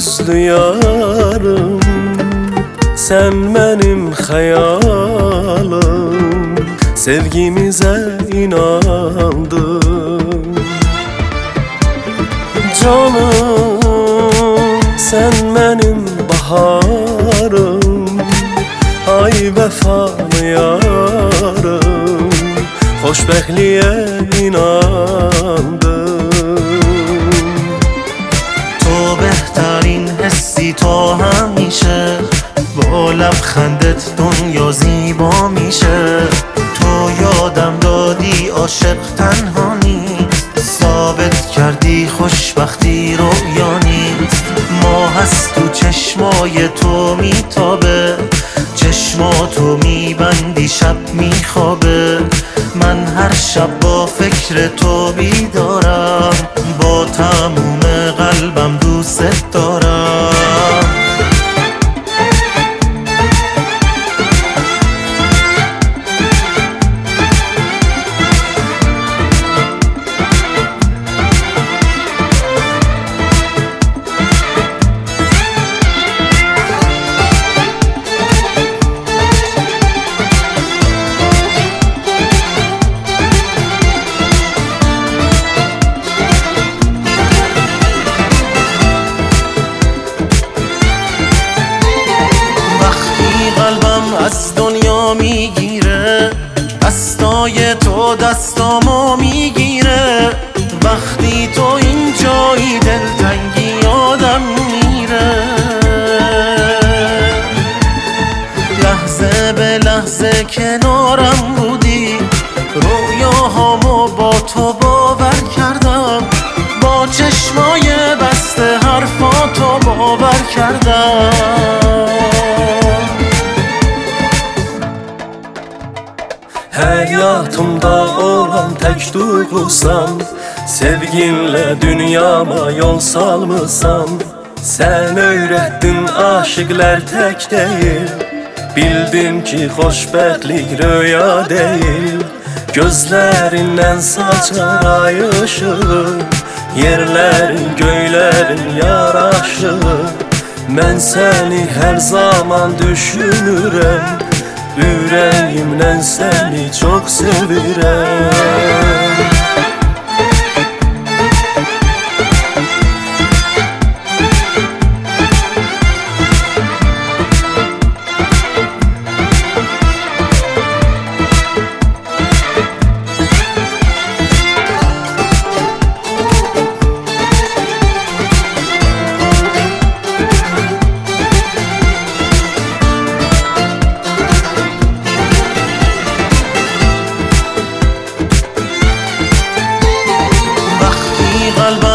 öldü yarım Sen benim hayalim Sevgimize inandım. Canım sen benim baharım. Ay vefalı yarım Xoşbəxtliyə inandım. تو حسی تا همیشه با لبخندت دنیا زیبا میشه. تو یادم دادی عاشق تنها نیست ثابت کردی خوشبختی رویا نیست ما هست تو چشمای تو میتابه. چشماتو میبندی شب میخوابه. من هر شب با فکر تو بیدارم. با تموم قلبم دوست دارم. می‌گیره. دستای تو دستامو می‌گیره. وقتی تو اینجایی دلتنگی یادم میره. لحظه به لحظه کنارم بودی. رویاهامو با تو باور کردم. با چشمای بسته حرفاتو باور کردم. Həyatımda olan tək duyğusan Sevginlə dünyama yol salmısan Sən öyrətdin aşıqlər tək deyil Bildim ki xoşbəxtlik röya deyil Gözlərindən saçar ay ışığı Yerlərin, göylərin yaraşığı Mən səni hər zaman düşünürəm Yüreğimden seni çok sevirem.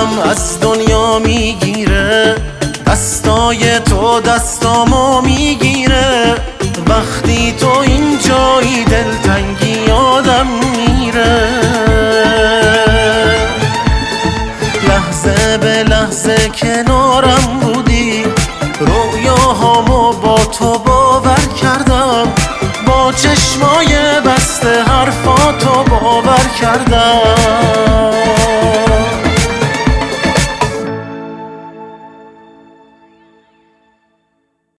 قلبم از دنیا می‌گیره. دستای تو دستامو می‌گیره. وقتی تو اینجایی دلتنگی یادم میره. لحظه به لحظه کنارم بودی. رویاهامو با تو باور کردم. با چشمای بسته حرفاتو باور کردم.